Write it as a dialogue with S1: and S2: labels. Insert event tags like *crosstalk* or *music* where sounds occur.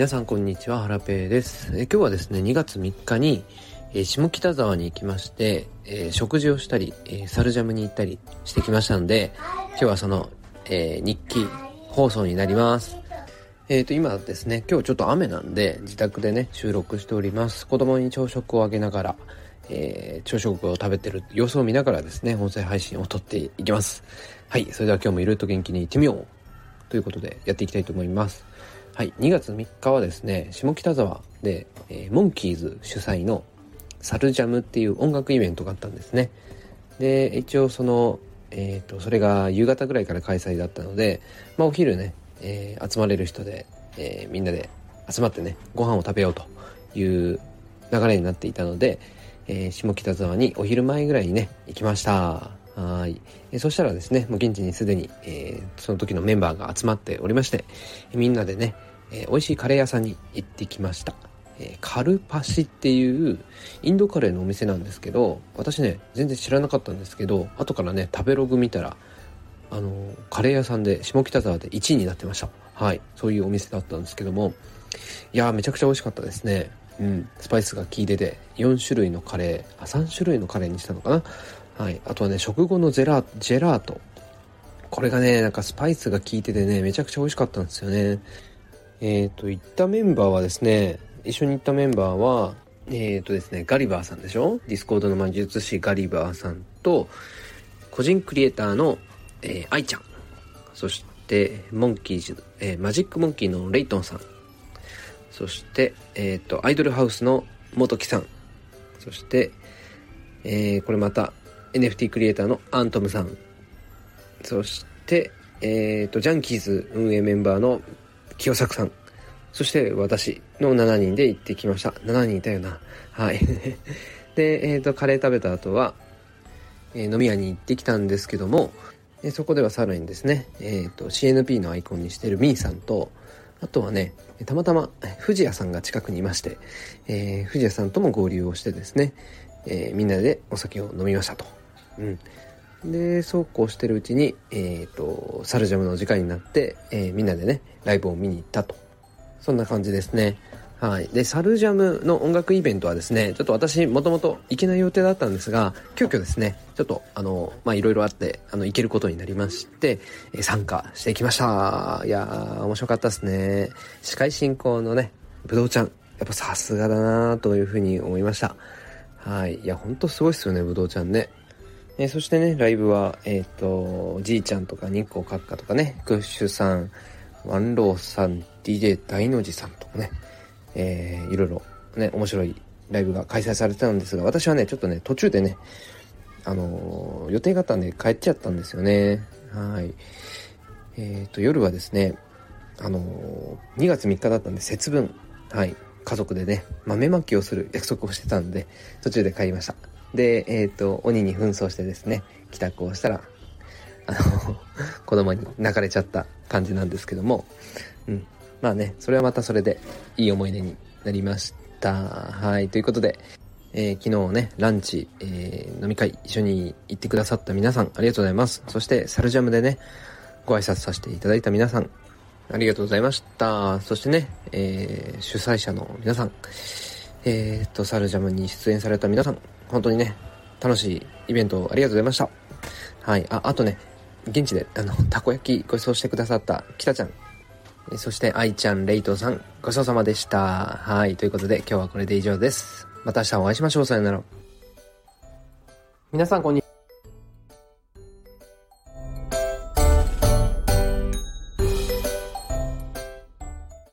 S1: 皆さんこんにちは、はらぺーです。え今日はですね、2月3日に、えー、下北沢に行きまして、えー、食事をしたり、えー、サルジャムに行ったりしてきましたんで、今日はその、え日記放送になります。えっ、と、今ですね、今日ちょっと雨なんで、自宅でね、収録しております。子供に朝食をあげながら、え朝食を食べてる様子を見ながらですね、音声配信を撮っていきます。はい、それでは今日もいろいろと元気に行ってみようということでやっていきたいと思います。はい、2月3日はですね、下北沢で、えー、モンキーズ主催のサルジャムっていう音楽イベントがあったんですね。で、一応その、えっ、ー、と、それが夕方ぐらいから開催だったので、まあお昼ね、えー、集まれる人で、えみんなで集まってね、ご飯を食べようという流れになっていたので、え下北沢にお昼前ぐらいにね、行きました。はい。えそしたらですね、もう現地にすでに、えー、その時のメンバーが集まっておりまして、みんなでね、えー、美味しいカレー屋さんに行ってきました。えー、カルパシっていうインドカレーのお店なんですけど、私ね、全然知らなかったんですけど、後からね、食べログ見たら、あの、カレー屋さんで下北沢で1位になってました。はい。そういうお店だったんですけども、いやめちゃくちゃ美味しかったですね。うん。スパイスが効いてて、4種類のカレー、あ、3種類のカレーにしたのかなはい。あとはね、食後のゼラジェラート。これがね、なんかスパイスが効いててね、めちゃくちゃ美味しかったんですよね。えっ、ー、と、行ったメンバーはですね、一緒に行ったメンバーは、えっ、ー、とですね、ガリバーさんでしょ？ディスコードの魔術師ガリバーさんと、個人クリエイターの、えー、愛ちゃん。そして、モンキーズ、えー、マジックモンキーのレイトンさん。そして、えっ、ー、と、アイドルハウスの元木さん。そして、えー、これまた、NFT クリエイターのアントムさん。そして、えっ、ー、と、ジャンキーズ運営メンバーの清作さん。そして私の7人で行ってきました。7人いたよな。はい。*laughs* で、えっ、ー、と、カレー食べた後は、えー、飲み屋に行ってきたんですけども、えそこではさらにですね、えっ、と、CNP のアイコンにしてるミーさんと、あとはね、たまたま藤谷さんが近くにいまして、えー、藤谷さんとも合流をしてですね、え、みんなでお酒を飲みましたと。うん。で、そうこうしてるうちに、えっ、ー、と、サルジャムの時間になって、えー、みんなでね、ライブを見に行ったと。そんな感じですね。はい。で、サルジャムの音楽イベントはですね、ちょっと私、もともと行けない予定だったんですが、急遽ですね、ちょっと、あの、まあ、いろいろあって、あの、行けることになりまして、え参加してきました。いやー、面白かったですね。司会進行のね、ぶどうちゃん、やっぱさすがだなというふうに思いました。はい。いや、ほんとすごいっすよね、ぶどうちゃんね。え、そしてね、ライブは、えっ、ー、と、じいちゃんとか日光閣下とかね、クッシュさん、ワンローさん、DJ 大の字さんとかね、えー、いろいろね、面白いライブが開催されてたんですが、私はね、ちょっとね、途中でね、あのー、予定があったんで帰っちゃったんですよね。はい。えっ、ー、と、夜はですね、あのー、2月3日だったんで節分、はい、家族でね、豆まきをする約束をしてたんで、途中で帰りました。で、えっ、ー、と、鬼に紛争してですね、帰宅をしたら、あの *laughs* 子供に泣かれちゃった感じなんですけども、うん。まあね、それはまたそれでいい思い出になりました。はい。ということで、えー、昨日ね、ランチ、えー、飲み会一緒に行ってくださった皆さん、ありがとうございます。そして、サルジャムでね、ご挨拶させていただいた皆さん、ありがとうございました。そしてね、えー、主催者の皆さん、え、っと、サルジャムに出演された皆さん、本当にね、楽しいイベントありがとうございました。はい。あ、あとね、現地で、あの、たこ焼きご馳走してくださったきたちゃん、そしてあいちゃん、レイトさん、ごちそうさまでした。はい。ということで、今日はこれで以上です。また明日お会いしましょう。さよなら。皆さん、こんにちは。